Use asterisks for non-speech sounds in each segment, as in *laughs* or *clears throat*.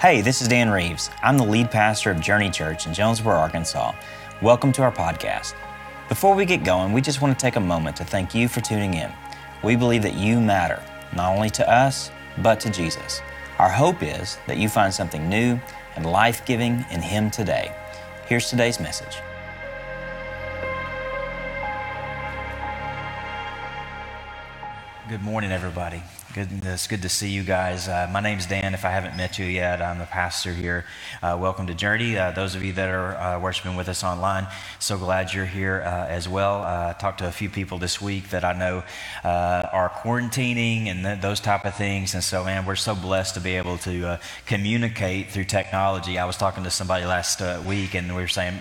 Hey, this is Dan Reeves. I'm the lead pastor of Journey Church in Jonesboro, Arkansas. Welcome to our podcast. Before we get going, we just want to take a moment to thank you for tuning in. We believe that you matter, not only to us, but to Jesus. Our hope is that you find something new and life giving in Him today. Here's today's message. Good morning, everybody. Good, it's good to see you guys. Uh, my name's Dan. If I haven't met you yet, I'm the pastor here. Uh, welcome to Journey. Uh, those of you that are uh, worshiping with us online, so glad you're here uh, as well. Uh, I talked to a few people this week that I know are quarantining and th- those type of things. And so, man, we're so blessed to be able to communicate through technology. I was talking to somebody last week, and we were saying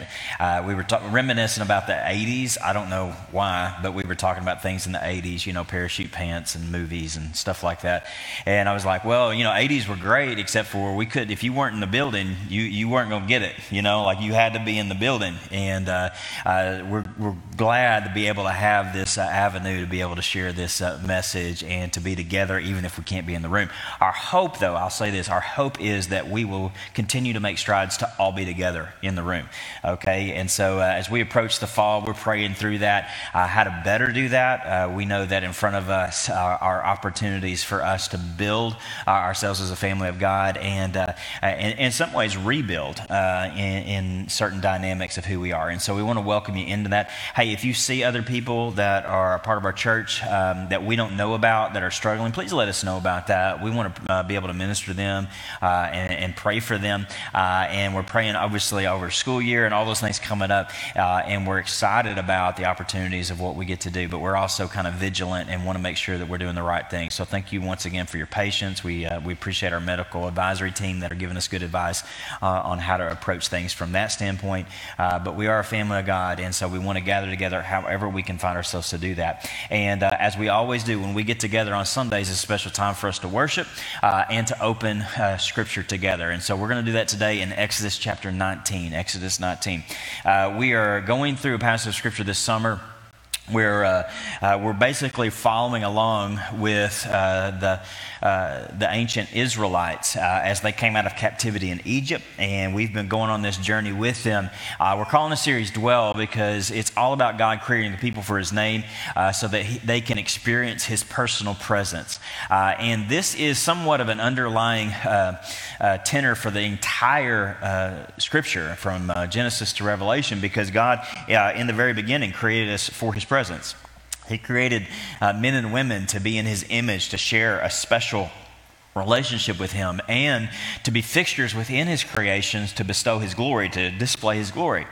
we were ta- reminiscing about the 80s. I don't know why, but we were talking about things in the 80s, you know, parachute pants and movies and stuff stuff like that. And I was like, well, you know, 80s were great, except for we could, if you weren't in the building, you, you weren't going to get it, you know, like you had to be in the building. And uh, uh, we're, we're glad to be able to have this uh, avenue to be able to share this uh, message and to be together, even if we can't be in the room. Our hope, though, I'll say this our hope is that we will continue to make strides to all be together in the room, okay? And so uh, as we approach the fall, we're praying through that, uh, how to better do that. we know that in front of us, our, our opportunity opportunities for us to build uh, ourselves as a family of God and, uh, in, in, some ways, rebuild uh, in, in, certain dynamics of who we are. And so we want to welcome you into that. Hey, if you see other people that are a part of our church um, that we don't know about that are struggling, please let us know about that. We want to uh, be able to minister to them uh, and, and, pray for them. Uh, and we're praying, obviously, over school year and all those things coming up. and we're excited about the opportunities of what we get to do, but we're also kind of vigilant and want to make sure that we're doing the right thing. So thank thank you once again for your patience. We, uh, we appreciate our medical advisory team that are giving us good advice uh, on how to approach things from that standpoint. Uh, but we are a family of God, and so we want to gather together however we can find ourselves to do that. And uh, as we always do, when we get together on Sundays, it's a special time for us to worship uh, and to open uh, Scripture together. And so we're going to do that today in Exodus chapter 19. Exodus 19. we are going through a passage of Scripture this summer we're, uh, uh, we're basically following along with uh, the, uh, the ancient Israelites uh, as they came out of captivity in Egypt, and we've been going on this journey with them. Uh, we're calling the series Dwell because it's all about God creating the people for His name uh, so that he, they can experience His personal presence. Uh, and this is somewhat of an underlying uh, tenor for the entire scripture from Genesis to Revelation because God, in the very beginning, created us for His presence. He created uh, men and women to be in his image, to share a special relationship with him, and to be fixtures within his creations to bestow his glory, to display his glory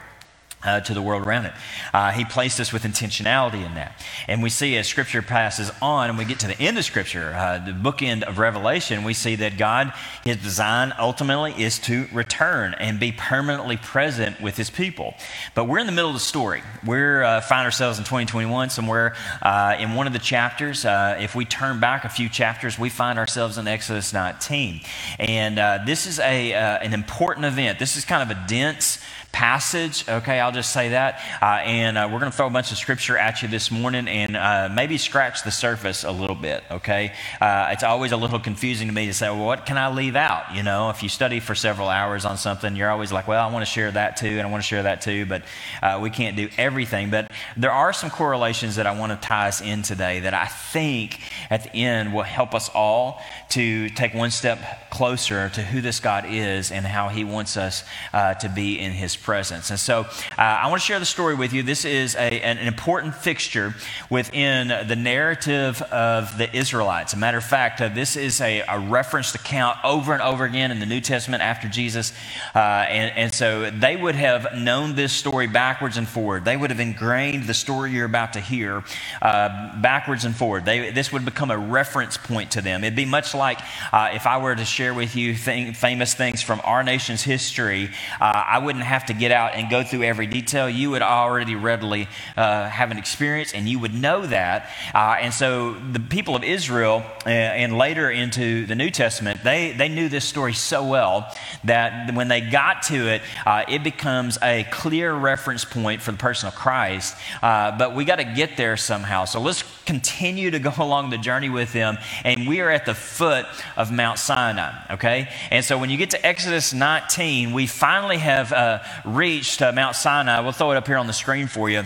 uh, to the world around it. Uh, he placed us with intentionality in that. And we see as Scripture passes on and we get to the end of Scripture, uh, the bookend of Revelation, we see that God, His design ultimately is to return and be permanently present with His people. But we're in the middle of the story. We uh, find ourselves in 2021 somewhere uh, in one of the chapters. Uh, if we turn back a few chapters, we find ourselves in Exodus 19. And this is a, an important event. This is kind of a dense, passage. Okay, I'll just say that. Uh, and uh, we're going to throw a bunch of scripture at you this morning and uh, maybe scratch the surface a little bit. Okay, uh, it's always a little confusing to me to say, well, what can I leave out? You know, if you study for several hours on something, you're always like, well, I want to share that too, and I want to share that too, but uh, we can't do everything. But there are some correlations that I want to tie us in today that I think at the end will help us all to take one step closer to who this God is and how He wants us uh, to be in His presence. And so uh, I want to share the story with you. This is a, an, important fixture within the narrative of the Israelites. As a matter of fact, uh, this is a, a, referenced account over and over again in the New Testament after Jesus. Uh, and, and so they would have known this story backwards and forward. They would have ingrained the story you're about to hear uh, backwards and forward. They, this would become a reference point to them. It'd be much like uh, if I were to share with you thing, famous things from our nation's history, uh, I wouldn't have to get out and go through every detail. You would already readily uh, have an experience and you would know that. Uh, and so the people of Israel uh, and later into the New Testament, they, they knew this story so well that when they got to it, uh, it becomes a clear reference point for the person of Christ. Uh, but we got to get there somehow. So let's continue to go *laughs* along the journey with them. And we are at the foot of Mount Sinai, okay? And so when you get to Exodus 19, we finally have uh, reached uh, Mount Sinai. We'll throw it up here on the screen for you.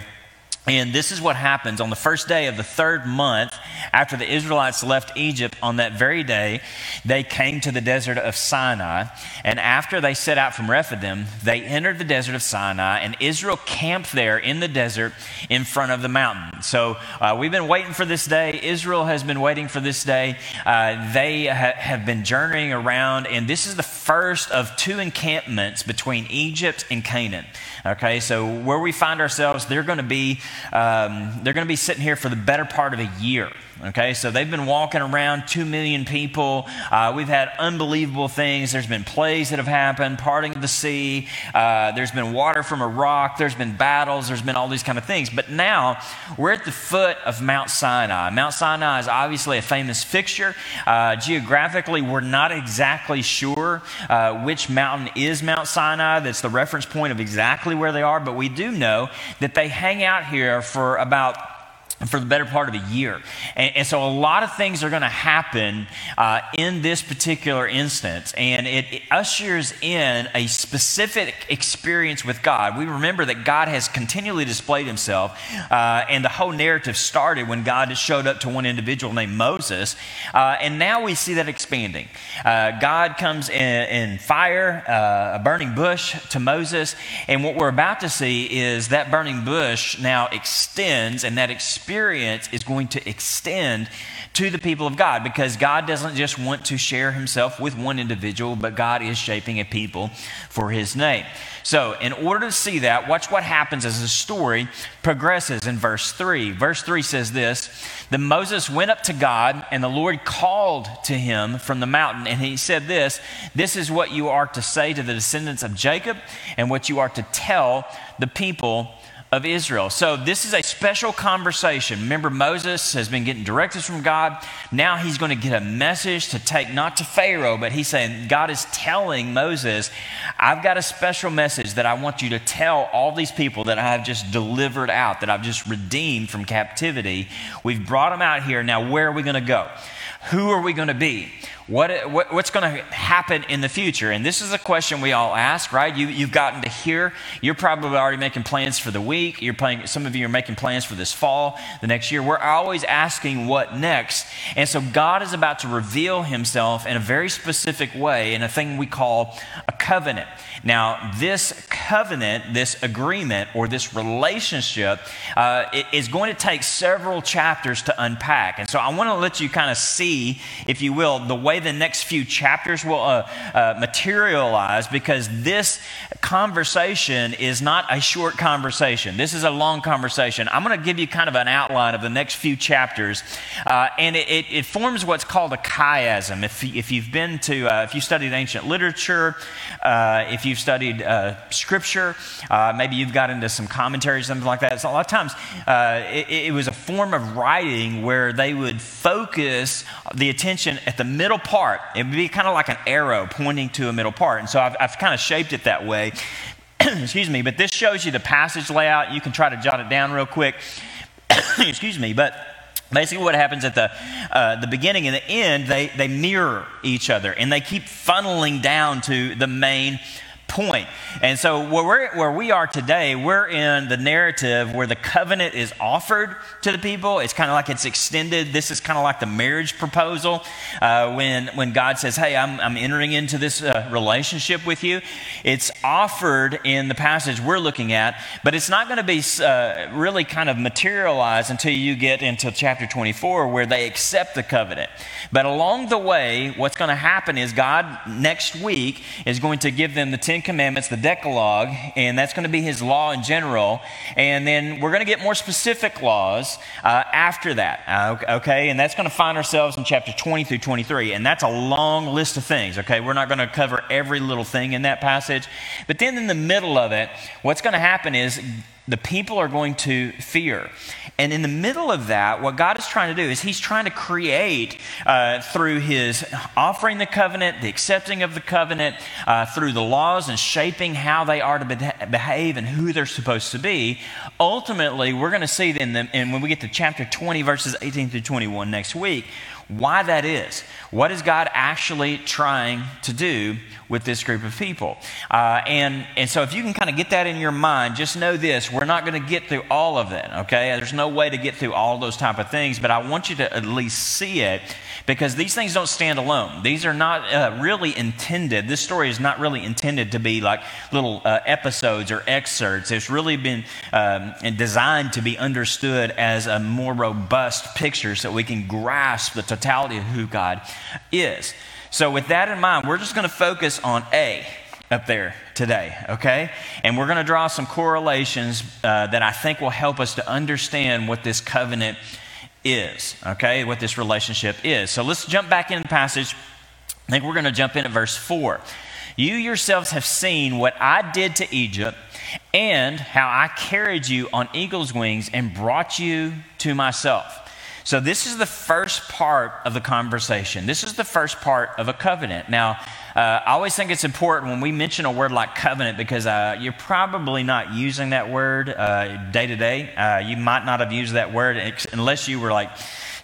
And this is what happens on the first day of the third month after the Israelites left Egypt. On that very day, they came to the desert of Sinai. And after they set out from Rephidim, they entered the desert of Sinai, and Israel camped there in the desert in front of the mountain. So uh, we've been waiting for this day. Israel has been waiting for this day. Uh, they ha- have been journeying around, and this is the first of two encampments between Egypt and Canaan. Okay, so where we find ourselves, they're going to be um, they're going to be sitting here for the better part of a year. Okay, so they've been walking around, two million people. Uh, we've had unbelievable things. There's been plagues that have happened, parting of the sea. Uh, there's been water from a rock. There's been battles. There's been all these kind of things. But now we're at the foot of Mount Sinai. Mount Sinai is obviously a famous fixture. Uh, geographically, we're not exactly sure uh, which mountain is Mount Sinai. That's the reference point of exactly where they are. But we do know that they hang out here for about for the better part of a year. And, and so a lot of things are going to happen uh, in this particular instance, and it, it, ushers in a specific experience with God. We remember that God has continually displayed himself, uh, and the whole narrative started when God showed up to one individual named Moses, uh, and now we see that expanding. Uh, God comes in, in fire, uh, a burning bush to Moses, and what we're about to see is that burning bush now extends, and that experience experience is going to extend to the people of God because God doesn't just want to share himself with one individual, but God is shaping a people for his name. So, in order to see that, watch what happens as the story progresses in verse 3. Verse 3 says this Then Moses went up to God, and the Lord called to him from the mountain, and he said this This is what you are to say to the descendants of Jacob, and what you are to tell the people of Israel. So, this is a special conversation. Remember, Moses has been getting directives from God. Now he's going to get a message to take not to Pharaoh, but he's saying, God is telling Moses, I've got a special message that I want you to tell all these people that I have just delivered out, that I've just redeemed from captivity. We've brought them out here. Now, where are we going to go? Who are we going to be? What, what, what's going to happen in the future? And this is a question we all ask, right? You, you've gotten to here. You're probably already making plans for the week. You're playing, some of you are making plans for this fall, the next year. We're always asking what next. And so God is about to reveal himself in a very specific way in a thing we call a covenant. Now, this covenant, this agreement, or this relationship uh, is going to take several chapters to unpack. And so I want to let you kind of see, if you will, the way the next few chapters will uh, uh, materialize because this conversation is not a short conversation. This is a long conversation. I'm going to give you kind of an outline of the next few chapters, uh, and it, it, it, forms what's called a chiasm. If, if you've been to, uh, if you studied ancient literature, uh, if you've studied uh, scripture, maybe you've got into some commentaries, something like that. So a lot of times it, it was a form of writing where they would focus the attention at the middle part. It would be kind of like an arrow pointing to a middle part. And so I've, I've kind of shaped it that way. *clears throat* Excuse me, but this shows you the passage layout. You can try to jot it down real quick. *clears throat* Excuse me, but basically what happens at the, uh, the beginning and the end, they, they mirror each other and they keep funneling down to the main point. And so, where, we're, where we are today, we're in the narrative where the covenant is offered to the people. It's kind of like it's extended. This is kind of like the marriage proposal uh, when, when God says, Hey, I'm, I'm entering into this uh, relationship with you. It's offered in the passage we're looking at, but it's not going to be uh, really kind of materialized until you get into chapter 24 where they accept the covenant. But along the way, what's going to happen is God next week is going to give them the Ten Commandments, the Decalogue, and that's going to be his law in general. And then we're going to get more specific laws uh, after that, uh, okay? And that's going to find ourselves in chapter 20 through 23. And that's a long list of things, okay? We're not going to cover every little thing in that passage. But then in the middle of it, what's going to happen is the people are going to fear. And in the middle of that, what God is trying to do is He's trying to create uh, through His offering the covenant, the accepting of the covenant, uh, through the laws and shaping how they are to be- behave and who they're supposed to be. Ultimately, we're going to see in the, and when we get to chapter 20, verses 18 through 21 next week, why that is. What is God actually trying to do with this group of people? Uh, and, and so, if you can kind of get that in your mind, just know this we're not going to get through all of it, okay? There's no way to get through all those type of things, but I want you to at least see it because these things don't stand alone. These are not uh, really intended, this story is not really intended to be like little uh, episodes or excerpts. It's really been um, designed to be understood as a more robust picture so we can grasp the totality of who God is. So, with that in mind, we're just going to focus on A up there today, okay? And we're going to draw some correlations uh, that I think will help us to understand what this covenant is, okay? What this relationship is. So let's jump back in the passage. I think we're going to jump in at verse 4. You yourselves have seen what I did to Egypt and how I carried you on eagle's wings and brought you to myself. So, this is the first part of the conversation. This is the first part of a covenant. Now, uh, I always think it's important when we mention a word like covenant because uh, you're probably not using that word uh, day to day. Uh, you might not have used that word unless you were like,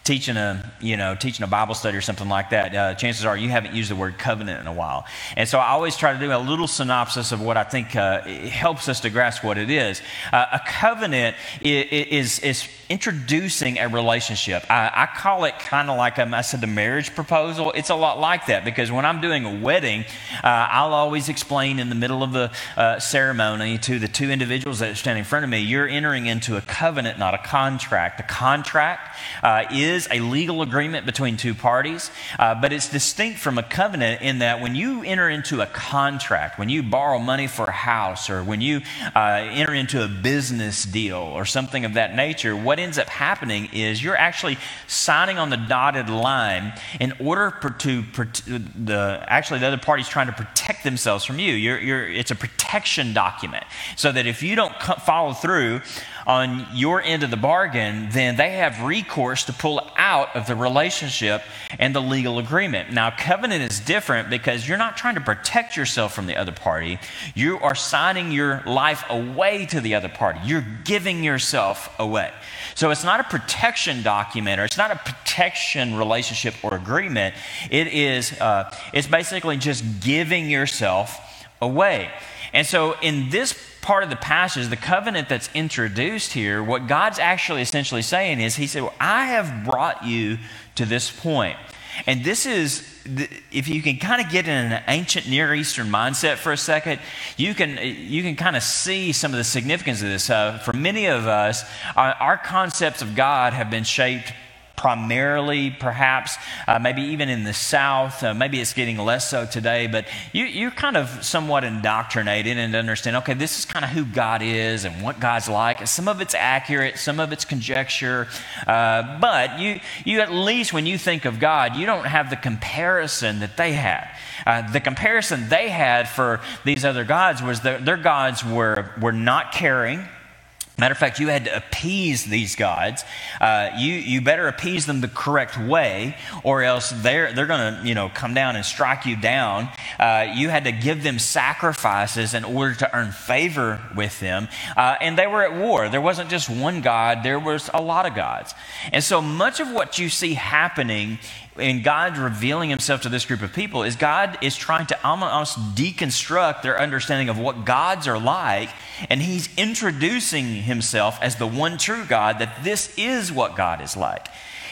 teaching a you know teaching a bible study or something like that uh, chances are you haven't used the word covenant in a while. And so i always try to do a little synopsis of what i think uh, helps us to grasp what it is. Uh, a covenant is, is introducing a relationship. I, I call it kind of like i said the marriage proposal. It's a lot like that because when i'm doing a wedding uh, i'll always explain in the middle of the uh, ceremony to the two individuals that stand in front of me you're entering into a covenant not a contract. A contract uh, is is a legal agreement between two parties, uh, but it's distinct from a covenant in that when you enter into a contract, when you borrow money for a house, or when you uh, enter into a business deal or something of that nature, what ends up happening is you're actually signing on the dotted line in order to, the actually the other party's trying to protect themselves from you. You're, you're, it's a protection document so that if you don't follow through on your end of the bargain, then they have recourse to pull out of the relationship and the legal agreement. Now, covenant is different because you're not trying to protect yourself from the other party. You are signing your life away to the other party. You're giving yourself away. So it's not a protection document or it's not a protection relationship or agreement. It is, uh, it's basically just giving yourself away. And so in this part of the passage, the covenant that's introduced here, what God's actually essentially saying is, He said, well, I have brought you to this point. And this is, if you can kind of get in an ancient Near Eastern mindset for a second, you can, you can kind of see some of the significance of this. Uh, for many of us, our, our concepts of God have been shaped primarily, perhaps, uh, maybe even in the South. Uh, maybe it's getting less so today, but you, you're kind of somewhat indoctrinated and understand okay, this is kind of who God is and what God's like. Some of it's accurate, some of it's conjecture, uh, but you, you at least, when you think of God, you don't have the comparison that they had. Uh, the comparison they had for these other gods was that their gods were, were not caring Matter of fact, you had to appease these gods. Uh, you, you better appease them the correct way, or else they're, they're going to you know, come down and strike you down. Uh, you had to give them sacrifices in order to earn favor with them. Uh, and they were at war. There wasn't just one God, there was a lot of gods. And so much of what you see happening and God revealing himself to this group of people is God is trying to almost deconstruct their understanding of what gods are like. And he's introducing himself as the one true God, that this is what God is like.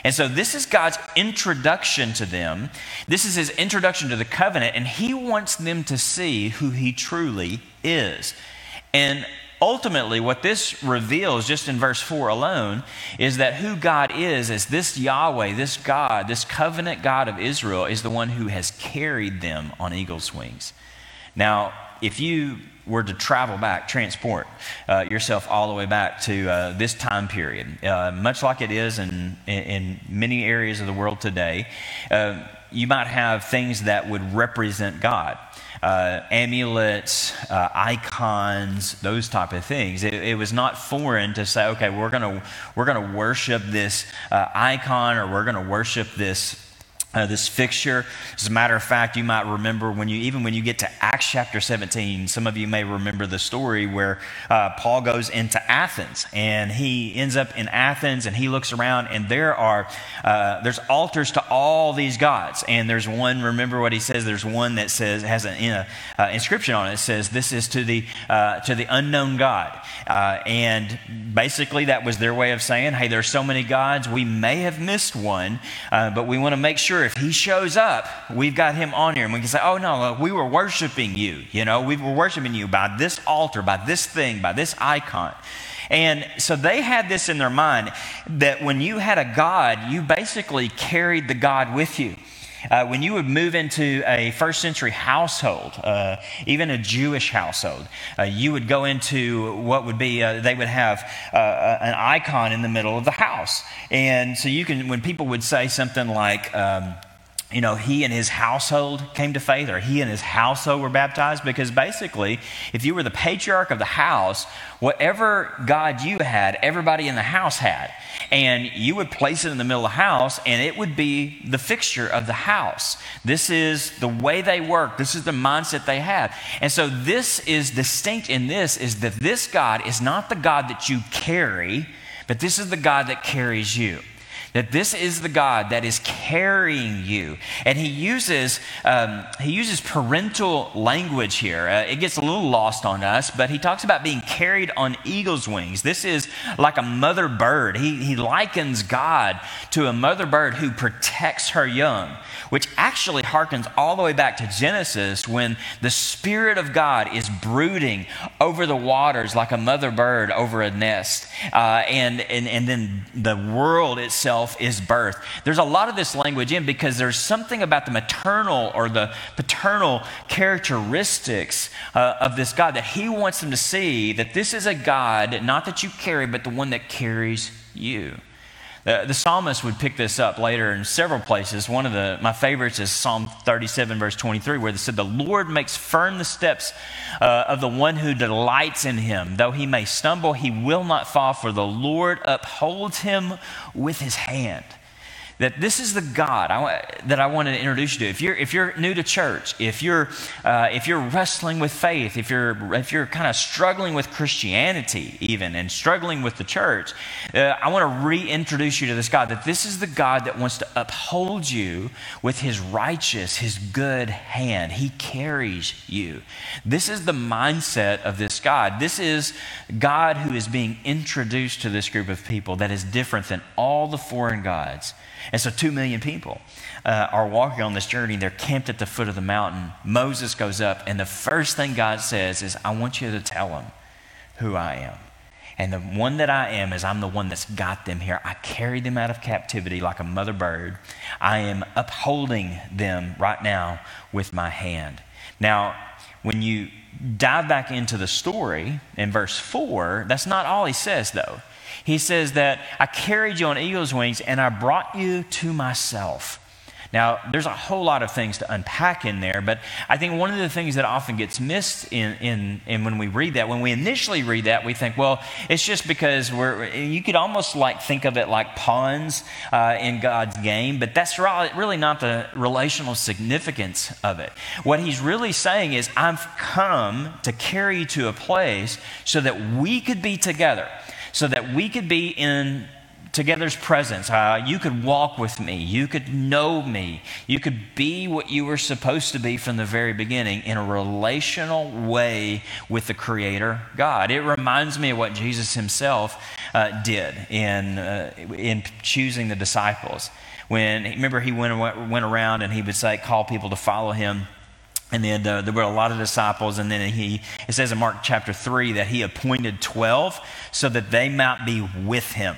And so this is God's introduction to them. This is his introduction to the covenant, and he wants them to see who he truly is. And ultimately, what this reveals, just in verse 4 alone, is that who God is, is this Yahweh, this God, this covenant God of Israel, is the one who has carried them on eagle's wings. Now, if you were to travel back, transport uh, yourself all the way back to uh, this time period, uh, much like it is in, in, many areas of the world today, uh, you might have things that would represent God. Uh, amulets, uh, icons, those type of things. It, it, was not foreign to say, okay, we're gonna we're gonna worship this icon or we're gonna worship this uh, this fixture. As a matter of fact, you might remember when you, even when you get to Acts chapter 17, some of you may remember the story where uh, Paul goes into Athens and he ends up in Athens and he looks around and there are, uh, there's altars to all these gods. And there's one, remember what he says, there's one that says, has an uh, inscription on it. It says, this is to the, uh, to the unknown God. Uh, and basically that was their way of saying, hey, there's so many gods, we may have missed one, but we want to make sure if he shows up, we've got him on here, and we can say, oh, no, uh, we were worshiping you. You know, we were worshiping you by this altar, by this thing, by this icon. And so they had this in their mind that when you had a God, you basically carried the God with you. Uh, when you would move into a first century household, uh, even a Jewish household, uh, you would go into what would be, uh, they would have uh, uh, an icon in the middle of the house. And so you can, when people would say something like, um, you know, he and his household came to faith, or he and his household were baptized. Because basically, if you were the patriarch of the house, whatever God you had, everybody in the house had. And you would place it in the middle of the house, and it would be the fixture of the house. This is the way they work, this is the mindset they have. And so, this is distinct in this is that this God is not the God that you carry, but this is the God that carries you that this is the God that is carrying you. And he uses, um, he uses parental language here. Uh, it gets a little lost on us, but he talks about being carried on eagle's wings. This is like a mother bird. He, he likens God to a mother bird who protects her young which actually harkens all the way back to Genesis when the Spirit of God is brooding over the waters like a mother bird over a nest. Uh, and, and, and then the world itself is birth. There's a lot of this language in because there's something about the maternal or the paternal characteristics uh, of this God that He wants them to see that this is a God, not that you carry, but the one that carries you. The, the, psalmist would pick this up later in several places. One of the, my favorites is Psalm 37, verse 23, where they said, The Lord makes firm the steps uh, of the one who delights in him. Though he may stumble, he will not fall, for the Lord upholds him with his hand that this is the God I, that I want to introduce you to. If you're, if you're new to church, if you're, uh, if you're wrestling with faith, if you're, if you're kind of struggling with Christianity even and struggling with the church, uh, I want to reintroduce you to this God, that this is the God that wants to uphold you with his righteous, his good hand. He carries you. This is the mindset of this God. This is God who is being introduced to this group of people that is different than all the foreign gods. And so, two million people uh, are walking on this journey. They're camped at the foot of the mountain. Moses goes up, and the first thing God says is, I want you to tell them who I am. And the one that I am is I'm the one that's got them here. I carried them out of captivity like a mother bird. I am upholding them right now with my hand. Now, when you dive back into the story in verse 4, that's not all he says, though. He says that I carried you on eagle's wings and I brought you to myself. Now, there's a whole lot of things to unpack in there, but I think one of the things that often gets missed in, in, in when we read that, when we initially read that, we think, well, it's just because we're, you could almost like think of it like pawns uh, in God's game, but that's really not the relational significance of it. What he's really saying is, I've come to carry you to a place so that we could be together so that we could be in together's presence. Uh, you could walk with me. You could know me. You could be what you were supposed to be from the very beginning in a relational way with the Creator God. It reminds me of what Jesus Himself uh, did in, uh, in choosing the disciples. When, remember, He went, went around and He would say, call people to follow Him. And then uh, there were a lot of disciples. And then he, it says in Mark chapter 3 that he appointed 12 so that they might be with him.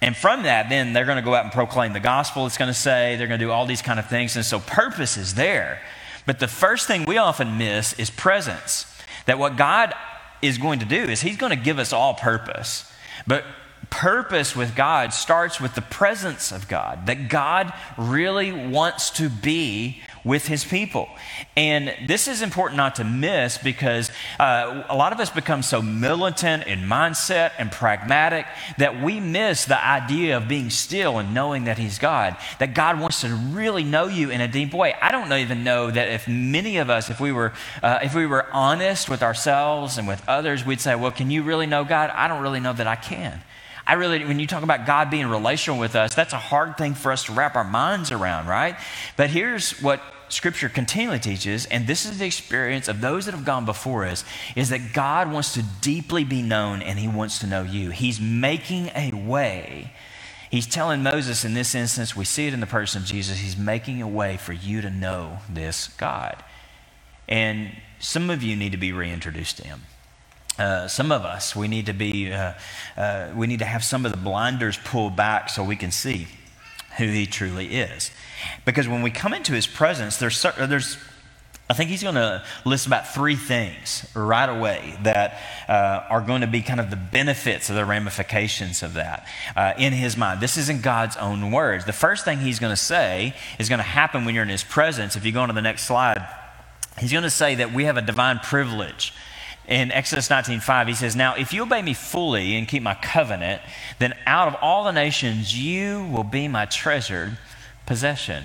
And from that, then they're going to go out and proclaim the gospel, it's going to say. They're going to do all these kind of things. And so purpose is there. But the first thing we often miss is presence. That what God is going to do is he's going to give us all purpose. But purpose with God starts with the presence of God, that God really wants to be with his people. And this is important not to miss because uh, a lot of us become so militant in mindset and pragmatic that we miss the idea of being still and knowing that he's God, that God wants to really know you in a deep way. I don't even know that if many of us, if we were, uh, if we were honest with ourselves and with others, we'd say, well, can you really know God? I don't really know that I can. I really, when you talk about God being relational with us, that's a hard thing for us to wrap our minds around, right? But here's what Scripture continually teaches, and this is the experience of those that have gone before us, is that God wants to deeply be known and He wants to know you. He's making a way. He's telling Moses in this instance, we see it in the person of Jesus, He's making a way for you to know this God. And some of you need to be reintroduced to Him. Uh, some of us, we need to be, uh, uh, we need to have some of the blinders pulled back so we can see who he truly is. Because when we come into his presence, there's, there's I think he's going to list about three things right away that uh, are going to be kind of the benefits of the ramifications of that uh, in his mind. This is in God's own words. The first thing he's going to say is going to happen when you're in his presence. If you go on to the next slide, he's going to say that we have a divine privilege in Exodus 19:5 he says, "Now if you obey me fully and keep my covenant, then out of all the nations you will be my treasured possession."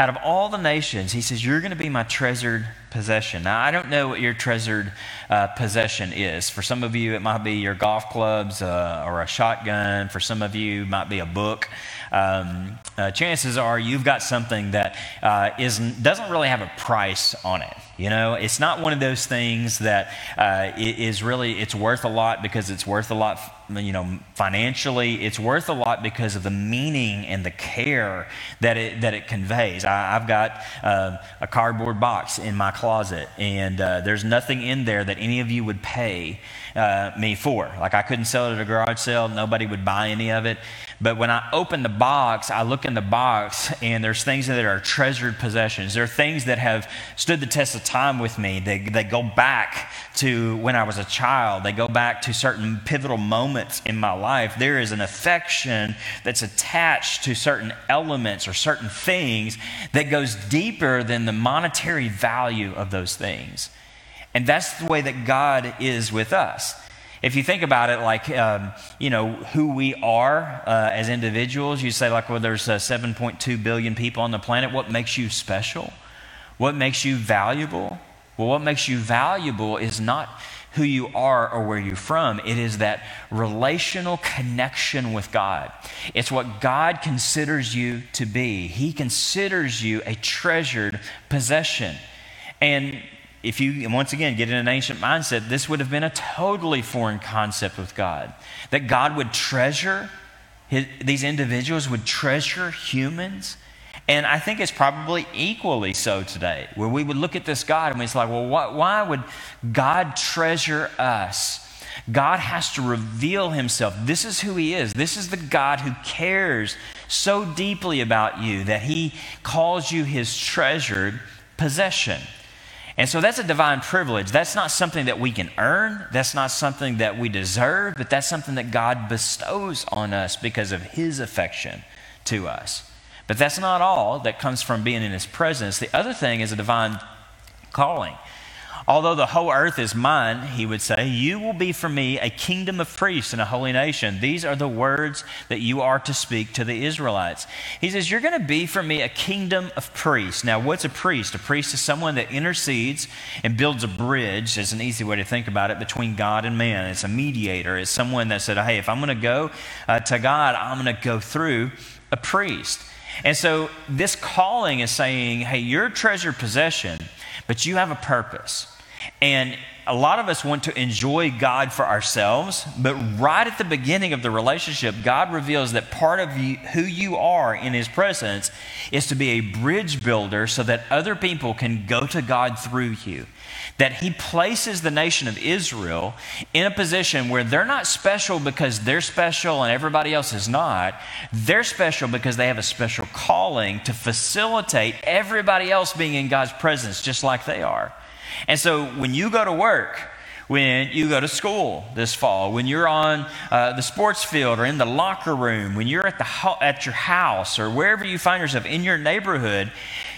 Out of all the nations, he says, You're going to be my treasured possession. Now, I don't know what your treasured uh, possession is. For some of you, it might be your golf clubs uh, or a shotgun. For some of you, it might be a book um, uh, chances are you've got something that uh, doesn't really have a price on it. You know, it's not one of those things that uh, is really it's worth a lot because it's worth a lot. You know, financially, it's worth a lot because of the meaning and the care that it that it conveys. I, have got uh, a cardboard box in my closet, and uh, there's nothing in there that any of you would pay uh, me for. Like I couldn't sell it at a garage sale; nobody would buy any of it. But when I open the box, I look in the box and there's things that are treasured possessions. There are things that have stood the test of time with me. They, they go back to when I was a child, they go back to certain pivotal moments in my life. There is an affection that's attached to certain elements or certain things that goes deeper than the monetary value of those things. And that's the way that God is with us. If you think about it, like, um, you know, who we are uh, as individuals, you say, like, well, there's uh, 7.2 billion people on the planet. What makes you special? What makes you valuable? Well, what makes you valuable is not who you are or where you're from. It is that relational connection with God. It's what God considers you to be. He considers you a treasured possession. And if you, once again, get in an ancient mindset, this would have been a totally foreign concept with God. That God would treasure, his, these individuals would treasure humans. And I think it's probably equally so today, where we would look at this God and it's like, well, why, why would God treasure us? God has to reveal himself. This is who he is. This is the God who cares so deeply about you that he calls you his treasured possession. And so that's a divine privilege. That's not something that we can earn, that's not something that we deserve, but that's something that God bestows on us because of His affection to us. But that's not all that comes from being in His presence. The other thing is a divine calling. Although the whole earth is mine, he would say, you will be for me a kingdom of priests and a holy nation. These are the words that you are to speak to the Israelites. He says, You're going to be for me a kingdom of priests. Now, what's a priest? A priest is someone that intercedes and builds a bridge, is an easy way to think about it, between God and man. It's a mediator. It's someone that said, Hey, if I'm going to go uh, to God, I'm going to go through a priest. And so this calling is saying, Hey, you're a treasured possession, but you have a purpose. And a lot of us want to enjoy God for ourselves, but right at the beginning of the relationship, God reveals that part of you, who you are in His presence is to be a bridge builder so that other people can go to God through you. That He places the nation of Israel in a position where they're not special because they're special and everybody else is not. They're special because they have a special calling to facilitate everybody else being in God's presence just like they are. And so when you go to work, when you go to school this fall, when you're on uh, the sports field or in the locker room, when you're at, the ho- at your house or wherever you find yourself in your neighborhood,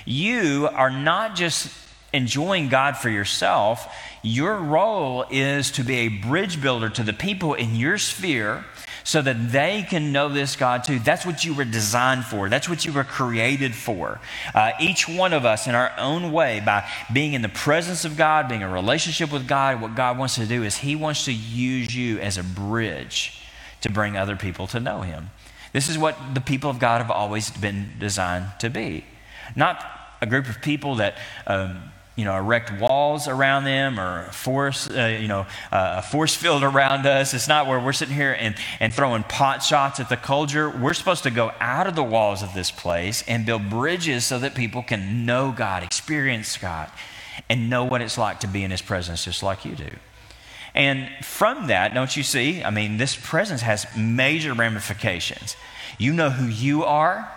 you are not just enjoying God for yourself. Your role is to be a bridge builder to the people in your sphere so that they can know this God too. That's what you were designed for, that's what you were created for. Uh, each one of us, in our own way, by being in the presence of God, being in a relationship with God, what God wants to do is He wants to use you as a bridge to bring other people to know Him. This is what the people of God have always been designed to be. Not a group of people that um, you know, erect walls around them or force, uh, you know, uh, a force field around us. It's not where we're sitting here and, and throwing pot shots at the culture. We're supposed to go out of the walls of this place and build bridges so that people can know God, experience God, and know what it's like to be in His presence just like you do. And from that, don't you see? I mean, this presence has major ramifications. You know who you are,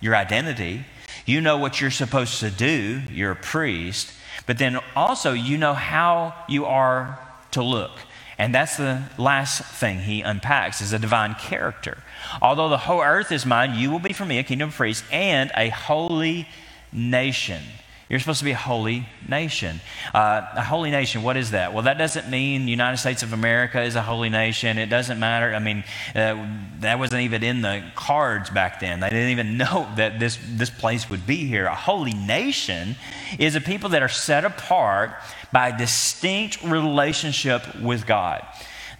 your identity. You know what you're supposed to do. You're a priest. But then also, you know how you are to look. And that's the last thing he unpacks is a divine character. Although the whole earth is mine, you will be for me a kingdom of priests and a holy nation. You're supposed to be a holy nation. Uh, a holy nation, what is that? Well, that doesn't mean the United States of America is a holy nation. It doesn't matter. I mean, uh, that wasn't even in the cards back then. They didn't even *laughs* know that this, this place would be here. A holy nation is a people that are set apart by a distinct relationship with God.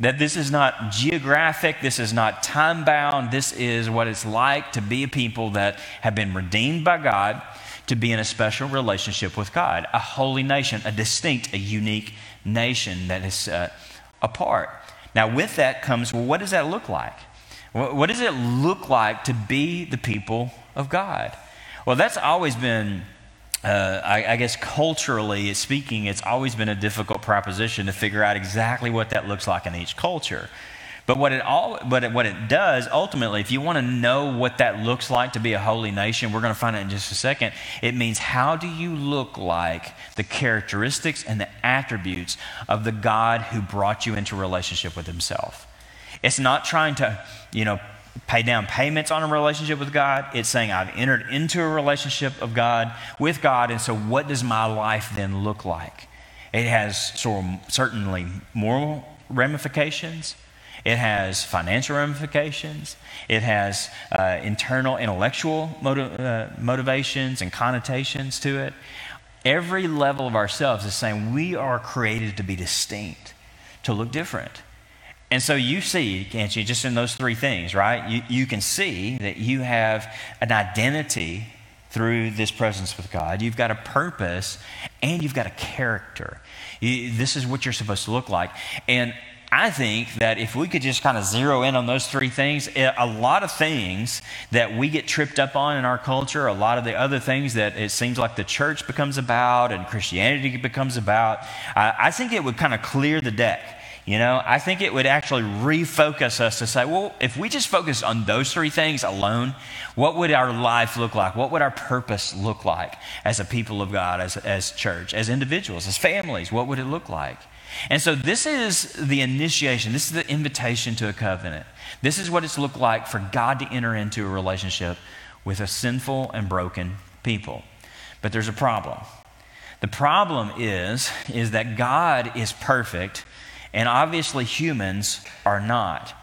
That this is not geographic, this is not time bound, this is what it's like to be a people that have been redeemed by God to be in a special relationship with God, a holy nation, a distinct, a unique nation that is set apart. Now, with that comes, well, what does that look like? What does it look like to be the people of God? Well, that's always been, uh, I, I guess, culturally speaking, it's always been a difficult proposition to figure out exactly what that looks like in each culture. But what it all, but it, what it does ultimately, if you want to know what that looks like to be a holy nation, we're going to find out in just a second. It means how do you look like the characteristics and the attributes of the God who brought you into relationship with Himself. It's not trying to, you know, pay down payments on a relationship with God. It's saying I've entered into a relationship of God with God, and so what does my life then look like? It has sort of certainly moral ramifications. It has financial ramifications. It has uh, internal intellectual motiv- uh, motivations and connotations to it. Every level of ourselves is saying we are created to be distinct, to look different. And so you see, can't you, just in those three things, right? You, you can see that you have an identity through this presence with God. You've got a purpose and you've got a character. You, this is what you're supposed to look like. And I think that if we could just kind of zero in on those three things, eh, a lot of things that we get tripped up on in our culture, a lot of the other things that it seems like the church becomes about and Christianity becomes about, I think it would kind of clear the deck. You know, I think it would actually refocus us to say, well, if we just focus on those three things alone, what would our life look like? What would our purpose look like as a people of God, as, as church, as individuals, as families? What would it look like? And so, this is the initiation, this is the invitation to a covenant. This is what it's looked like for God to enter into a relationship with a sinful and broken people. But there's a problem. The problem is, is that God is perfect, and obviously humans are not.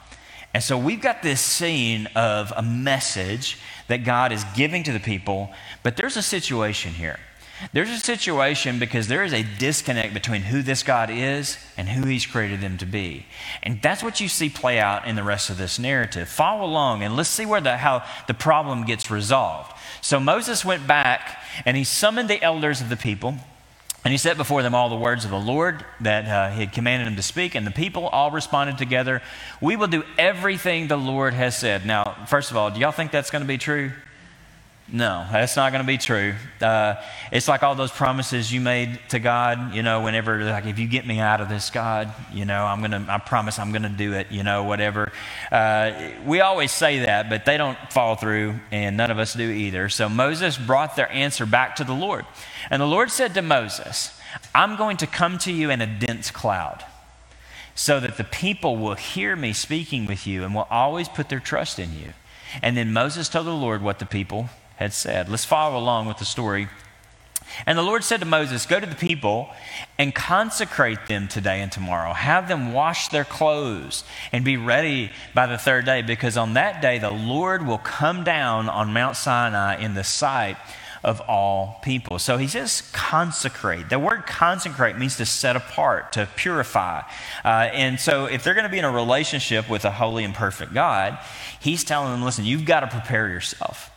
And so we've got this scene of a message that God is giving to the people, but there's a situation here. There's a situation because there is a disconnect between who this God is and who He's created them to be. And that's what you see play out in the rest of this narrative. Follow along and let's see where the, how the problem gets resolved. So Moses went back and he summoned the elders of the people. And he set before them all the words of the Lord that uh, he had commanded him to speak. And the people all responded together, We will do everything the Lord has said. Now, first of all, do y'all think that's going to be true? No, that's not going to be true. Uh, it's like all those promises you made to God, you know, whenever, like, if you get me out of this, God, you know, I'm going to, I promise I'm going to do it, you know, whatever. Uh, we always say that, but they don't fall through, and none of us do either. So Moses brought their answer back to the Lord. And the Lord said to Moses, I'm going to come to you in a dense cloud. so that the people will hear me speaking with you and will always put their trust in you. And then Moses told the Lord what the people had said. Let's follow along with the story. And the Lord said to Moses, Go to the people and consecrate them today and tomorrow. Have them wash their clothes and be ready by the third day, because on that day the Lord will come down on Mount Sinai in the sight of all people. So he says consecrate. The word consecrate means to set apart, to purify. Uh, and so if they're going to be in a relationship with a holy and perfect God, he's telling them, listen, you've got to prepare yourself.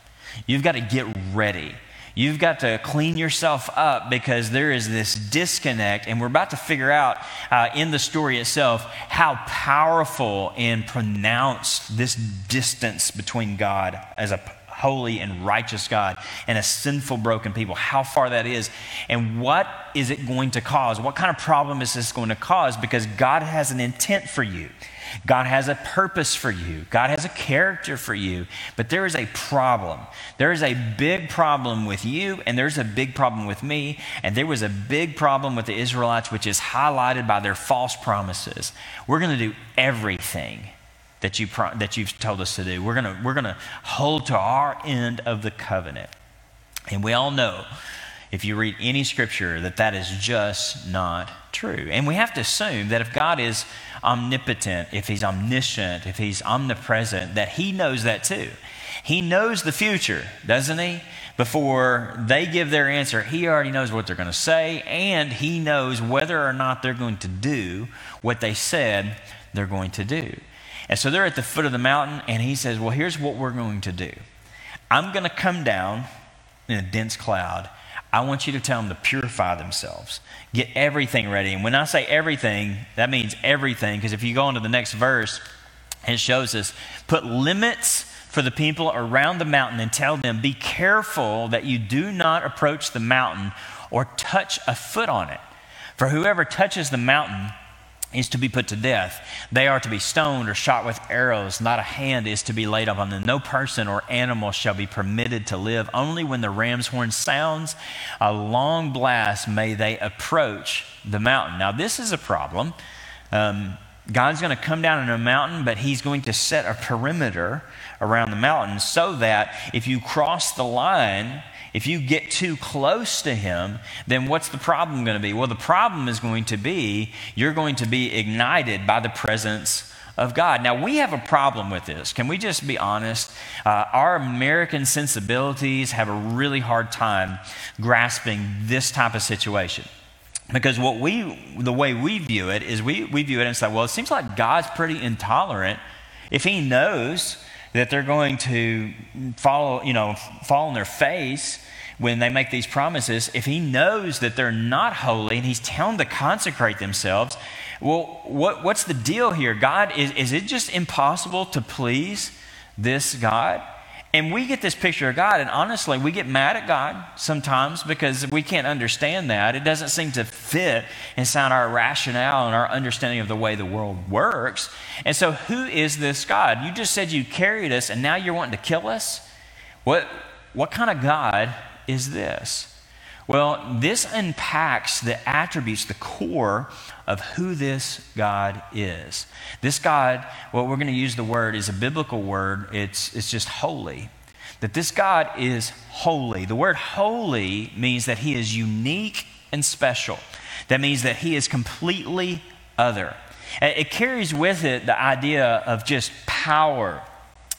You've got to get ready. You've got to clean yourself up because there is this disconnect, and we're about to figure out uh, in the story itself how powerful and pronounced this distance between God as a holy and righteous God and a sinful, broken people, how far that is, and what is it going to cause? What kind of problem is this going to cause? Because God has an intent for you. God has a purpose for you. God has a character for you. But there is a problem. There is a big problem with you, and there's a big problem with me. And there was a big problem with the Israelites, which is highlighted by their false promises. We're going to do everything that, you pro- that you've told us to do. We're going we're gonna hold to our end of the covenant. And we all know, if you read any scripture, that that is just not true. And we have to assume that if God is omnipotent, if he's omniscient, if he's omnipresent, that he knows that too. He knows the future, doesn't he? Before they give their answer, he already knows what they're going to say, and he knows whether or not they're going to do what they said they're going to do. And so they're at the foot of the mountain, and he says, Well, here's what we're going to do I'm going to come down in a dense cloud. I want you to tell them to purify themselves, get everything ready. And when I say everything, that means everything, because if you go on to the next verse, it shows us put limits for the people around the mountain and tell them, Be careful that you do not approach the mountain or touch a foot on it. For whoever touches the mountain, is to be put to death. They are to be stoned or shot with arrows. Not a hand is to be laid upon them. No person or animal shall be permitted to live. Only when the ram's horn sounds a long blast may they approach the mountain. Now, this is a problem. Um, God's going to come down in a mountain, but He's going to set a perimeter around the mountain so that if you cross the line, if you get too close to him, then what's the problem going to be? Well, the problem is going to be you're going to be ignited by the presence of God. Now, we have a problem with this. Can we just be honest? Uh, our American sensibilities have a really hard time grasping this type of situation. Because what we, the way we view it is we, we view it and say, well, it seems like God's pretty intolerant. If he knows that they're going to follow, you know, fall on their face when they make these promises, if he knows that they're not holy and he's telling them to consecrate themselves, well, what, what's the deal here? God, is, is it just impossible to please this God? And we get this picture of God, and honestly, we get mad at God sometimes because we can't understand that. It doesn't seem to fit inside our rationale and our understanding of the way the world works. And so, who is this God? You just said you carried us, and now you're wanting to kill us? What, what kind of God is this? Well, this unpacks the attributes, the core of who this God is. This God, what we're going to use the word is a biblical word, it's, it's just holy. That this God is holy. The word holy means that he is unique and special. That means that he is completely other. It carries with it the idea of just power,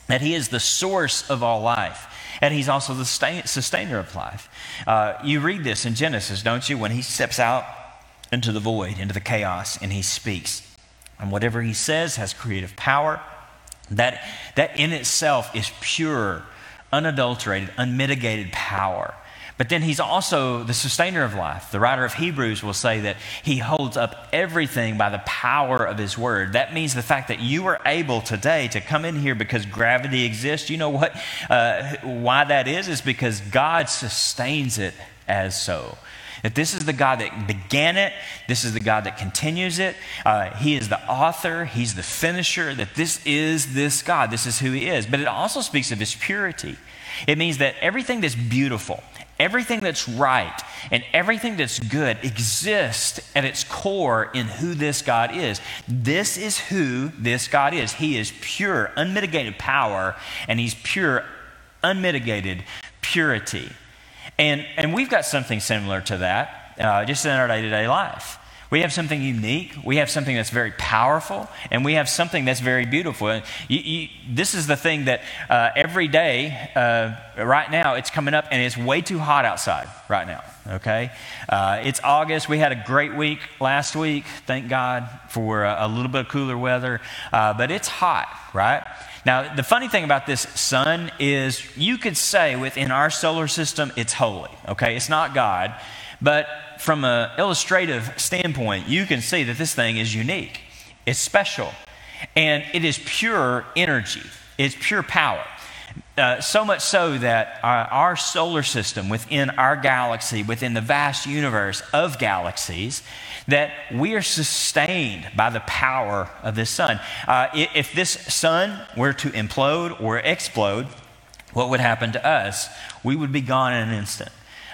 that he is the source of all life and he's also the sustainer of life. Uh, you read this in Genesis, don't you? When he steps out into the void, into the chaos, and he speaks. And whatever he says has creative power. That, that in itself is pure, unadulterated, unmitigated power. But then he's also the sustainer of life. The writer of Hebrews will say that he holds up everything by the power of his word. That means the fact that you are able today to come in here because gravity exists. You know what? Uh, why that is? Is because God sustains it as so. That this is the God that began it, this is the God that continues it. Uh, he is the author, He's the finisher, that this is this God, this is who He is. But it also speaks of His purity. It means that everything that's beautiful, Everything that's right and everything that's good exists at its core in who this God is. This is who this God is. He is pure, unmitigated power, and He's pure, unmitigated purity. And, and we've got something similar to that uh, just in our day to day life. We have something unique. We have something that's very powerful, and we have something that's very beautiful. You, you, this is the thing that uh, every day, uh, right now, it's coming up, and it's way too hot outside right now. Okay, uh, it's August. We had a great week last week. Thank God for a, a little bit of cooler weather, uh, but it's hot, right? Now, the funny thing about this sun is you could say within our solar system, it's holy. Okay, it's not God, but from an illustrative standpoint, you can see that this thing is unique. It's special. And it is pure energy, it's pure power. Uh, so much so that our, our, solar system within our galaxy, within the vast universe of galaxies, that we are sustained by the power of this sun. Uh, if this sun were to implode or explode, what would happen to us? We would be gone in an instant.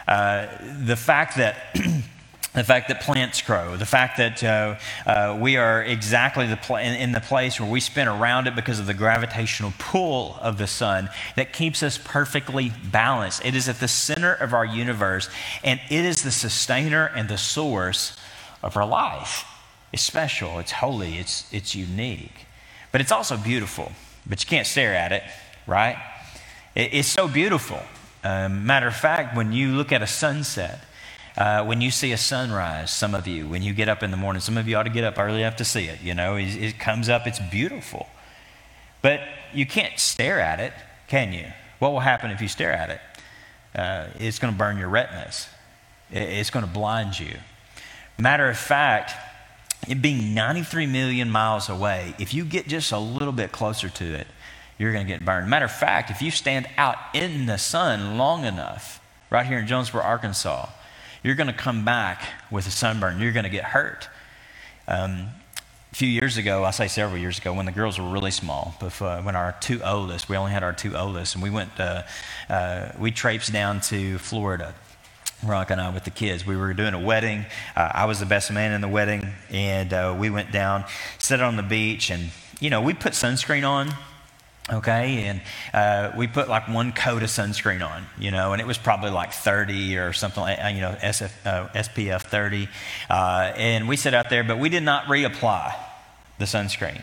Uh, the fact that *clears throat* the fact that plants grow, the fact that uh, uh, we are exactly the pl- in, in, the place where we spin around it because of the gravitational pull of the sun that keeps us perfectly balanced. It is at the center of our universe, and it is the sustainer and the source of our life. It's special, it's holy, it's, it's unique. But it's also beautiful, but you can't stare at it, right? It, it's so beautiful. Um, matter of fact, when you look at a sunset, uh, when you see a sunrise, some of you, when you get up in the morning, some of you ought to get up early enough to see it. You know, it, it comes up, it's beautiful. But you can't stare at it, can you? What will happen if you stare at it? Uh, it's going to burn your retinas, it, it's going to blind you. Matter of fact, it being 93 million miles away, if you get just a little bit closer to it, you're going to get burned. Matter of fact, if you stand out in the sun long enough, right here in Jonesboro, Arkansas, you're going to come back with a sunburn. You're going to get hurt. Um, a few years ago, I say several years ago, when the girls were really small, before, when our two oldest, we only had our two oldest, and we went, uh, uh, we traipsed down to Florida. Rock and I with the kids. We were doing a wedding. Uh, I was the best man in the wedding, and uh, we went down, sat on the beach, and you know we put sunscreen on Okay, and uh, we put like one coat of sunscreen on, you know, and it was probably like 30 or something, like, you know, SF, uh, SPF 30. Uh, and we sat out there, but we did not reapply the sunscreen.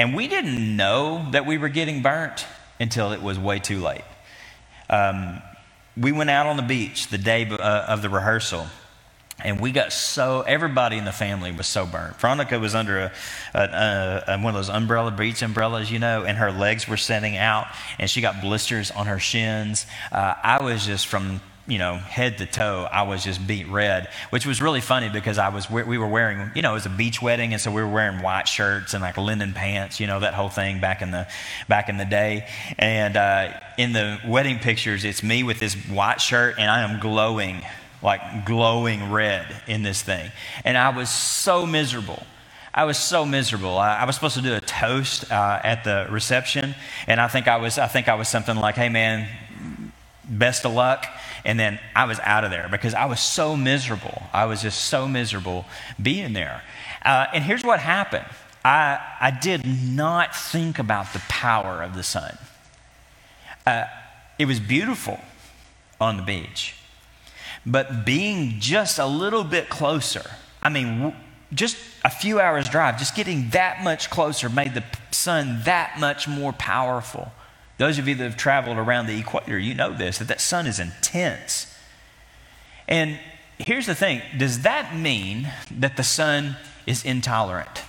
And we didn't know that we were getting burnt until it was way too late. Um, we went out on the beach the day uh, of the rehearsal and we got so, everybody in the family was so burnt. Veronica was under a, a, a, one of those umbrella beach umbrellas, you know, and her legs were setting out, and she got blisters on her shins. Uh, I was just from you know, head to toe, I was just beet red, which was really funny because I was, we were wearing, you know, it was a beach wedding, and so we were wearing white shirts and like linen pants, you know, that whole thing back in the, back in the day. And uh, in the wedding pictures, it's me with this white shirt, and I am glowing like glowing red in this thing. And I was so miserable. I was so miserable. I, I was supposed to do a toast uh, at the reception, and I think I was. I think I was something like, "Hey, man, best of luck." And then I was out of there because I was so miserable. I was just so miserable being there. Uh, and here's what happened. I, I did not think about the power of the sun. Uh, it was beautiful on the beach. But being just a little bit closer, I mean, just a few hours drive, just getting that much closer made the sun that much more powerful. Those of you that have traveled around the equator, you know this, that that sun is intense. And here's the thing does that mean that the sun is intolerant?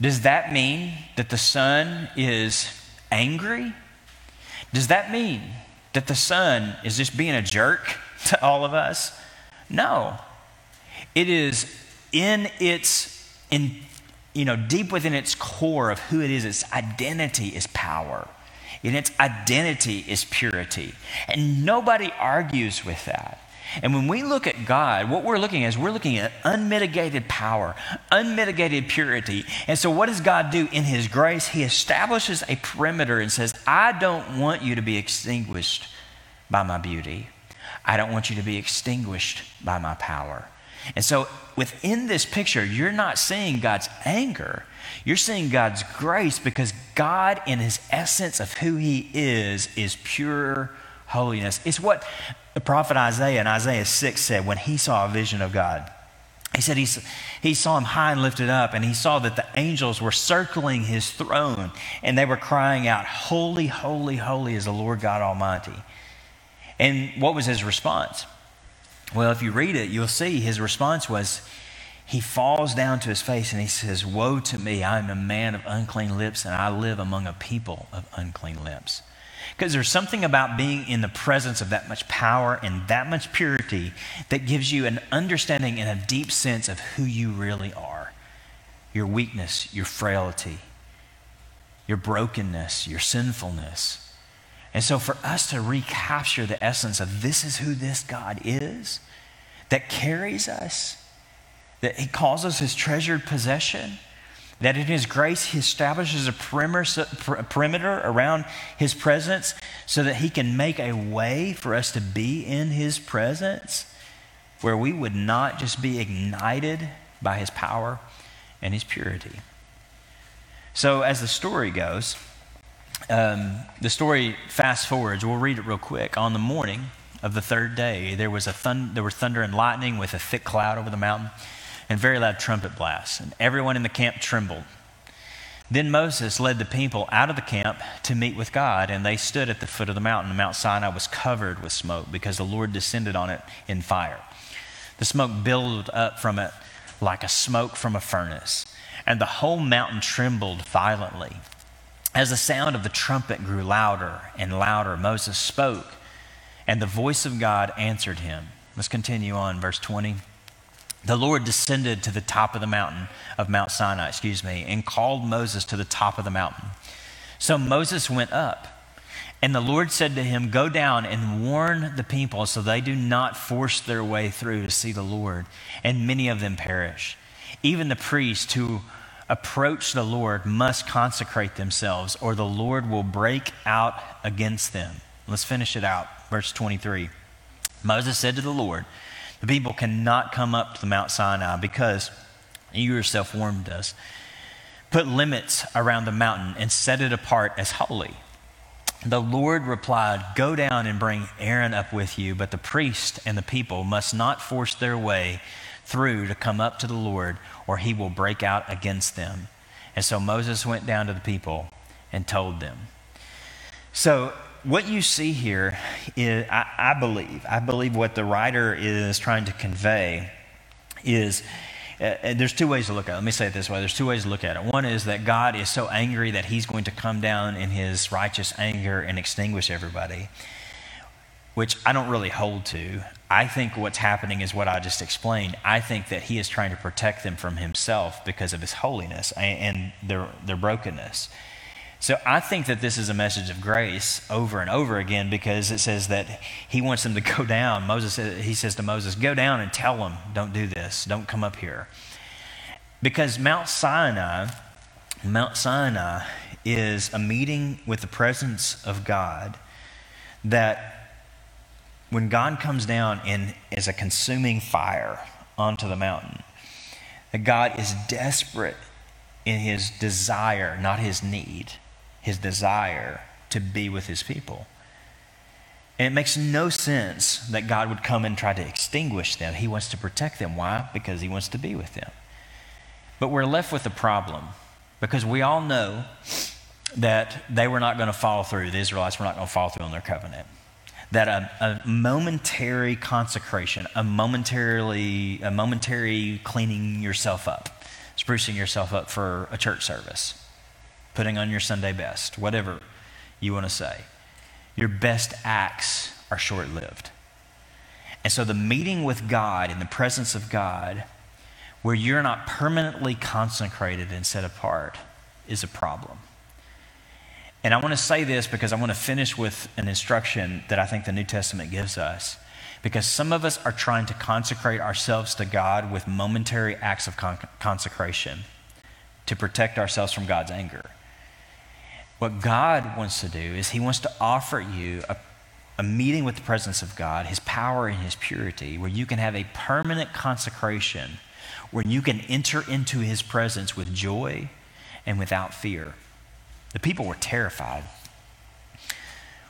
Does that mean that the sun is angry? Does that mean that the sun is just being a jerk? To all of us? No. It is in its, in, you know, deep within its core of who it is, its identity is power. And its identity is purity. And nobody argues with that. And when we look at God, what we're looking at is we're looking at unmitigated power, unmitigated purity. And so, what does God do in His grace? He establishes a perimeter and says, I don't want you to be extinguished by my beauty. I don't want you to be extinguished by my power. And so within this picture, you're not seeing God's anger. You're seeing God's grace because God, in his essence of who he is, is pure holiness. It's what the prophet Isaiah in Isaiah 6 said when he saw a vision of God. He said he, he saw him high and lifted up, and he saw that the angels were circling his throne, and they were crying out, Holy, holy, holy is the Lord God Almighty. And what was his response? Well, if you read it, you'll see his response was he falls down to his face and he says, Woe to me, I am a man of unclean lips, and I live among a people of unclean lips. Because there's something about being in the presence of that much power and that much purity that gives you an understanding and a deep sense of who you really are your weakness, your frailty, your brokenness, your sinfulness. And so, for us to recapture the essence of this is who this God is, that carries us, that He calls us His treasured possession, that in His grace He establishes a perimeter around His presence so that He can make a way for us to be in His presence where we would not just be ignited by His power and His purity. So, as the story goes, um, the story fast forwards. We'll read it real quick. On the morning of the third day, there was a thun- there were thunder and lightning with a thick cloud over the mountain, and very loud trumpet blasts, and everyone in the camp trembled. Then Moses led the people out of the camp to meet with God, and they stood at the foot of the mountain. Mount Sinai was covered with smoke because the Lord descended on it in fire. The smoke billowed up from it like a smoke from a furnace, and the whole mountain trembled violently. As the sound of the trumpet grew louder and louder, Moses spoke, and the voice of God answered him. Let's continue on, verse 20. The Lord descended to the top of the mountain of Mount Sinai, excuse me, and called Moses to the top of the mountain. So Moses went up, and the Lord said to him, Go down and warn the people so they do not force their way through to see the Lord, and many of them perish. Even the priests who approach the Lord must consecrate themselves, or the Lord will break out against them. Let's finish it out. Verse 23. Moses said to the Lord, The people cannot come up to the Mount Sinai because you yourself warned us. Put limits around the mountain and set it apart as holy. The Lord replied, Go down and bring Aaron up with you, but the priest and the people must not force their way through to come up to the Lord, or he will break out against them. And so Moses went down to the people and told them. So, what you see here is, I, I believe, I believe what the writer is trying to convey is uh, there's two ways to look at it. Let me say it this way there's two ways to look at it. One is that God is so angry that he's going to come down in his righteous anger and extinguish everybody, which I don't really hold to. I think what's happening is what I just explained. I think that he is trying to protect them from himself because of his holiness and their, their brokenness. So I think that this is a message of grace over and over again because it says that he wants them to *laughs* go down. Moses, he says to Moses, go down and tell them, don't do this, don't come up here. Because Mount Sinai, Mount Sinai is a meeting with the presence of God that when God comes down in as a consuming fire onto the mountain, that God is desperate in his desire, not his need, his desire to be with his people. And it makes no sense that God would come and try to extinguish them. He wants to protect them. Why? Because he wants to be with them. But we're left with a problem because we all know that they were not going to follow through. The Israelites were not going to follow through on their covenant that a, a, momentary consecration, a momentarily, a momentary cleaning yourself up, sprucing yourself up for a church service, putting on your Sunday best, whatever you want to say, your best acts are short lived. And so the meeting with God in the presence of God, where you're not permanently consecrated and set apart, is a problem. And I want to say this because I want to finish with an instruction that I think the New Testament gives us. Because some of us are trying to consecrate ourselves to God with momentary acts of con- consecration to protect ourselves from God's anger. What God wants to do is He wants to offer you a, a meeting with the presence of God, His power and His purity, where you can have a permanent consecration, where you can enter into His presence with joy and without fear. The people were terrified.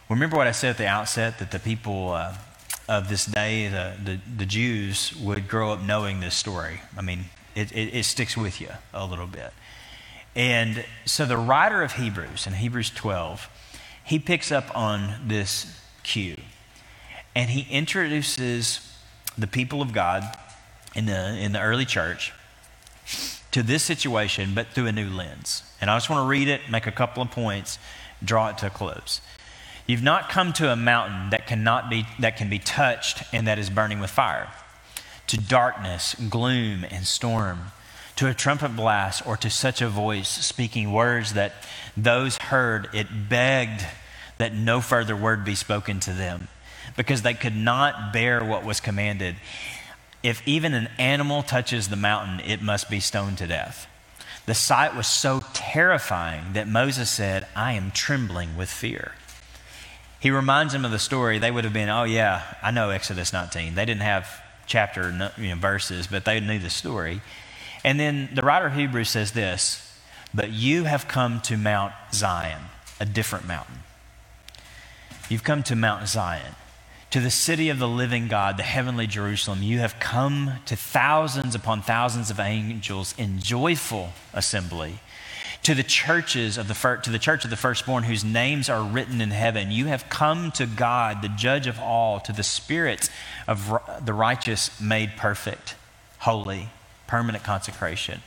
Remember what I said at the outset that the people uh, of this day, the, the, the, Jews, would grow up knowing this story. I mean, it, it, it sticks with you a little bit. And so the writer of Hebrews, in Hebrews 12, he picks up on this cue and he introduces the people of God in the, in the early church to this situation, but through a new lens. And I just want to read it, make a couple of points, draw it to a close. You've not come to a mountain that cannot be that can be touched and that is burning with fire, to darkness, gloom, and storm, to a trumpet blast, or to such a voice speaking words that those heard it begged that no further word be spoken to them, because they could not bear what was commanded. If even an animal touches the mountain, it must be stoned to death. The sight was so terrifying that Moses said, I am trembling with fear. He reminds them of the story. They would have been, oh, yeah, I know Exodus 19. They didn't have chapter you know, verses, but they knew the story. And then the writer of Hebrews says this But you have come to Mount Zion, a different mountain. You've come to Mount Zion to the city of the living God, the heavenly Jerusalem. You have come to thousands upon thousands of angels in joyful assembly. To the churches of the fir- to the church of the firstborn whose names are written in heaven, you have come to God, the judge of all, to the spirits of r- the righteous made perfect, holy, permanent consecration.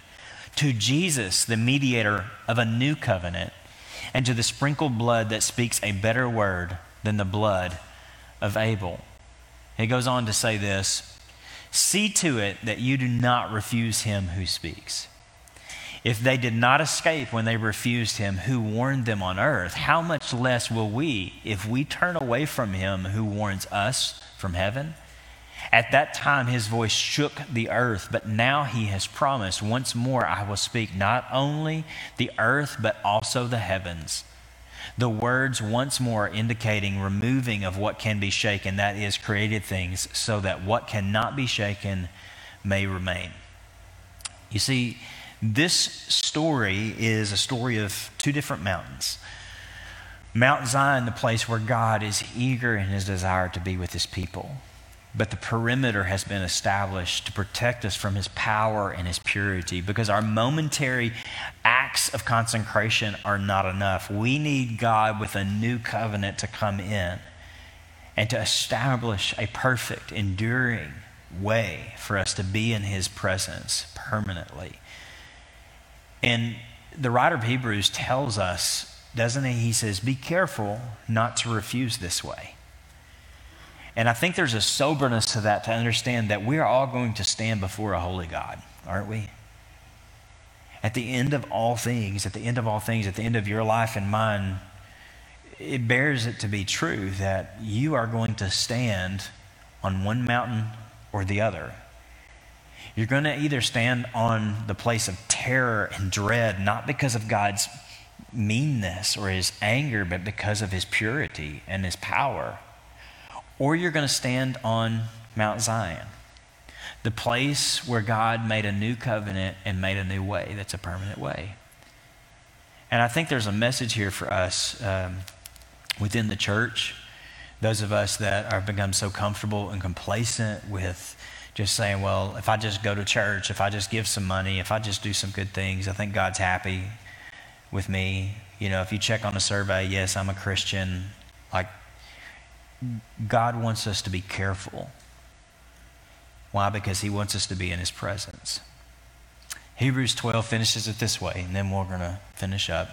To Jesus, the mediator of a new covenant, and to the sprinkled blood that speaks a better word than the blood of Abel. He goes on to say this See to it that you do not refuse him who speaks. If they did not escape when they refused him who warned them on earth, how much less will we if we turn away from him who warns us from heaven? At that time, his voice shook the earth, but now he has promised, Once more I will speak not only the earth, but also the heavens the words once more indicating removing of what can be shaken, that is, created things, so that what cannot be shaken may remain. You see, this story is a story of two different mountains. Mount Zion, the place where God is eager in his desire to be with his people but the perimeter has been established to protect us from his power and his purity because our momentary acts of consecration are not enough. We need God with a new covenant to come in and to establish a perfect, enduring way for us to be in his presence permanently. And the writer of Hebrews tells us, doesn't he? He says, Be careful not to refuse this way. And I think there's a soberness to that to understand that we are all going to stand before a holy God, aren't we? At the end of all things, at the end of all things, at the end of your life and mine, it bears it to be true that you are going to stand on one mountain or the other. You're going to either stand on the place of terror and dread, not because of God's meanness or his anger, but because of his purity and his power or you're going to stand on Mount Zion, the place where God made a new covenant and made a new way that's a permanent way. And I think there's a message here for us um, within the church, those of us that have become so comfortable and complacent with just saying, well, if I just go to church, if I just give some money, if I just do some good things, I think God's happy with me. You know, if you check on a survey, yes, I'm a Christian. Like, God wants us to be careful. Why? Because He wants us to be in His presence. Hebrews 12 finishes it this way, and then we're going to finish up.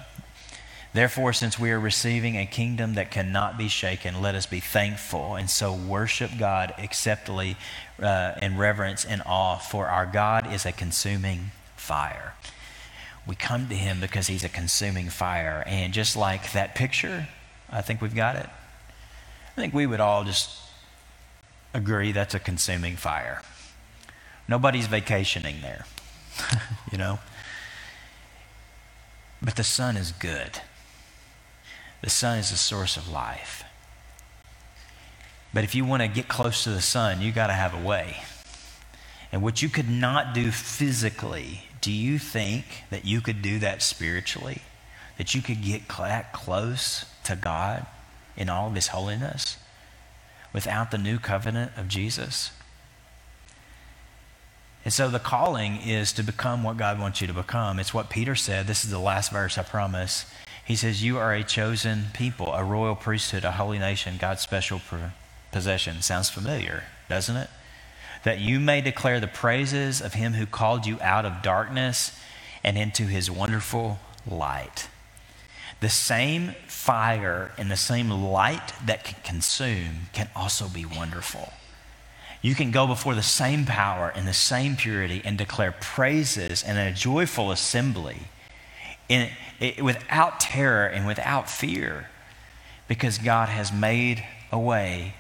Therefore, since we are receiving a kingdom that cannot be shaken, let us be thankful and so worship God acceptably uh, in reverence and awe, for our God is a consuming fire. We come to Him because He's a consuming fire. And just like that picture, I think we've got it. I think we would all just agree that's a consuming fire. Nobody's vacationing there, *laughs* you know? But the sun is good. The sun is the source of life. But if you want to get close to the sun, you got to have a way. And what you could not do physically, do you think that you could do that spiritually? That you could get that close to God in all of His holiness without the new covenant of Jesus? And so the calling is to become what God wants you to become. It's what Peter said. This is the last verse, I promise. He says, You are a chosen people, a royal priesthood, a holy nation, God's special possession. Sounds familiar, doesn't it? That you may declare the praises of him who called you out of darkness and into his wonderful light. The same fire and the same light that can consume can also be wonderful. You can go before the same power and the same purity and declare praises and a joyful assembly in, it, without terror and without fear because God has made a way.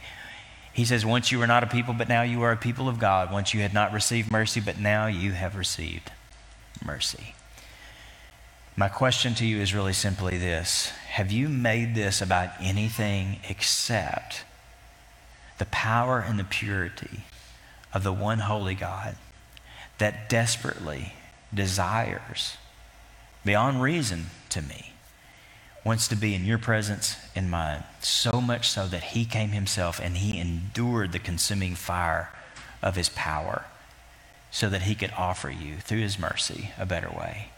He says, Once you were not a people, but now you are a people of God. Once you had not received mercy, but now you have received mercy. My question to you is really simply this Have you made this about anything except the power and the purity of the one holy God that desperately desires, beyond reason to me, wants to be in your presence and mine, so much so that he came himself and he endured the consuming fire of his power so that he could offer you, through his mercy, a better way.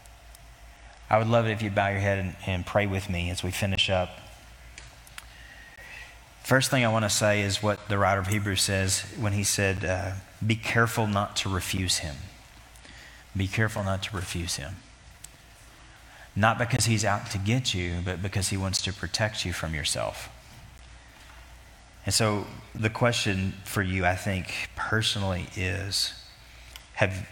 I would love it if you'd bow your head and, and pray with me as we finish up. First thing I want to say is what the writer of Hebrews says when he said, uh, Be careful not to refuse him. Be careful not to refuse him. Not because he's out to get you, but because he wants to protect you from yourself. And so the question for you, I think, personally is have,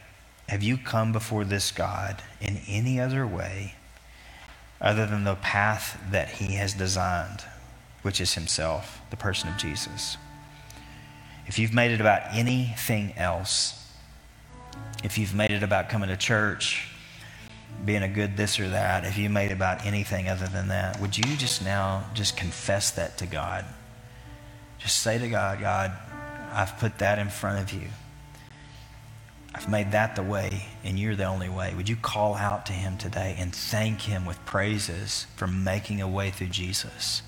have you come before this God in any other way other than the path that he has designed which is himself, the person of Jesus. If you've made it about anything else, if you've made it about coming to church, being a good this or that, if you made it about anything other than that, would you just now just confess that to God? Just say to God, God, I've put that in front of you. I've made that the way, and you're the only way. Would you call out to him today and thank him with praises for making a way through Jesus?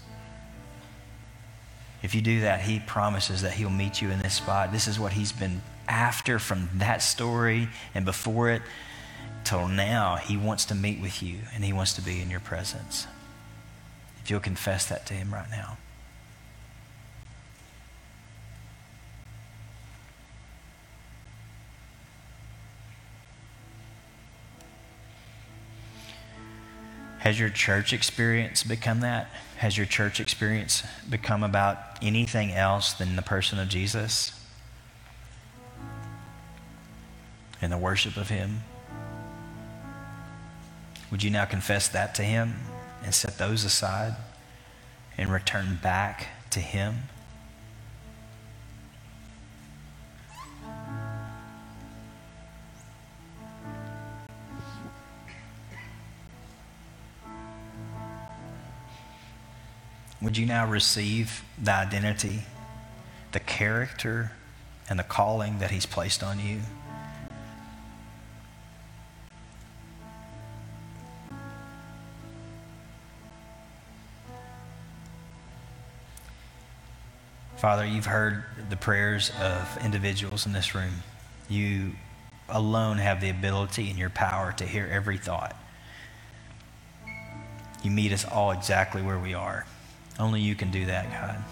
If you do that, he promises that he'll meet you in this spot. This is what he's been after from that story and before it till now. He wants to meet with you and he wants to be in your presence. If you'll confess that to him right now. Has your church experience become that? Has your church experience become about anything else than the person of Jesus and the worship of Him? Would you now confess that to Him and set those aside and return back to Him? Would you now receive the identity, the character, and the calling that He's placed on you? Father, you've heard the prayers of individuals in this room. You alone have the ability and your power to hear every thought. You meet us all exactly where we are. Only you can do that, God.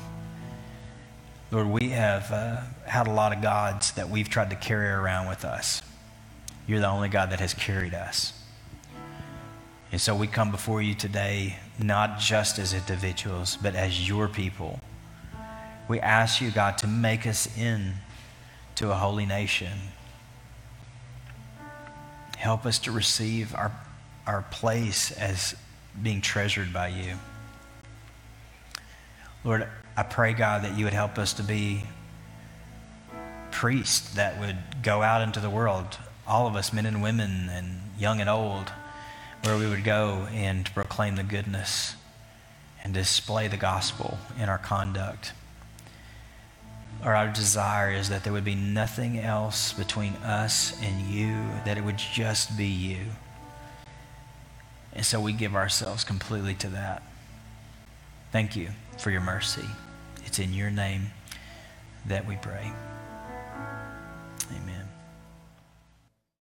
Lord, we have uh, had a lot of gods that we've tried to carry around with us. You're the only God that has carried us. And so we come before you today, not just as individuals, but as your people. We ask you, God, to make us in to a holy nation. Help us to receive our, our place as being treasured by you. Lord, I pray, God, that you would help us to be priests that would go out into the world, all of us, men and women, and young and old, where we would go and proclaim the goodness and display the gospel in our conduct. Or our desire is that there would be nothing else between us and you, that it would just be you. And so we give ourselves completely to that. Thank you for your mercy. It's in your name that we pray.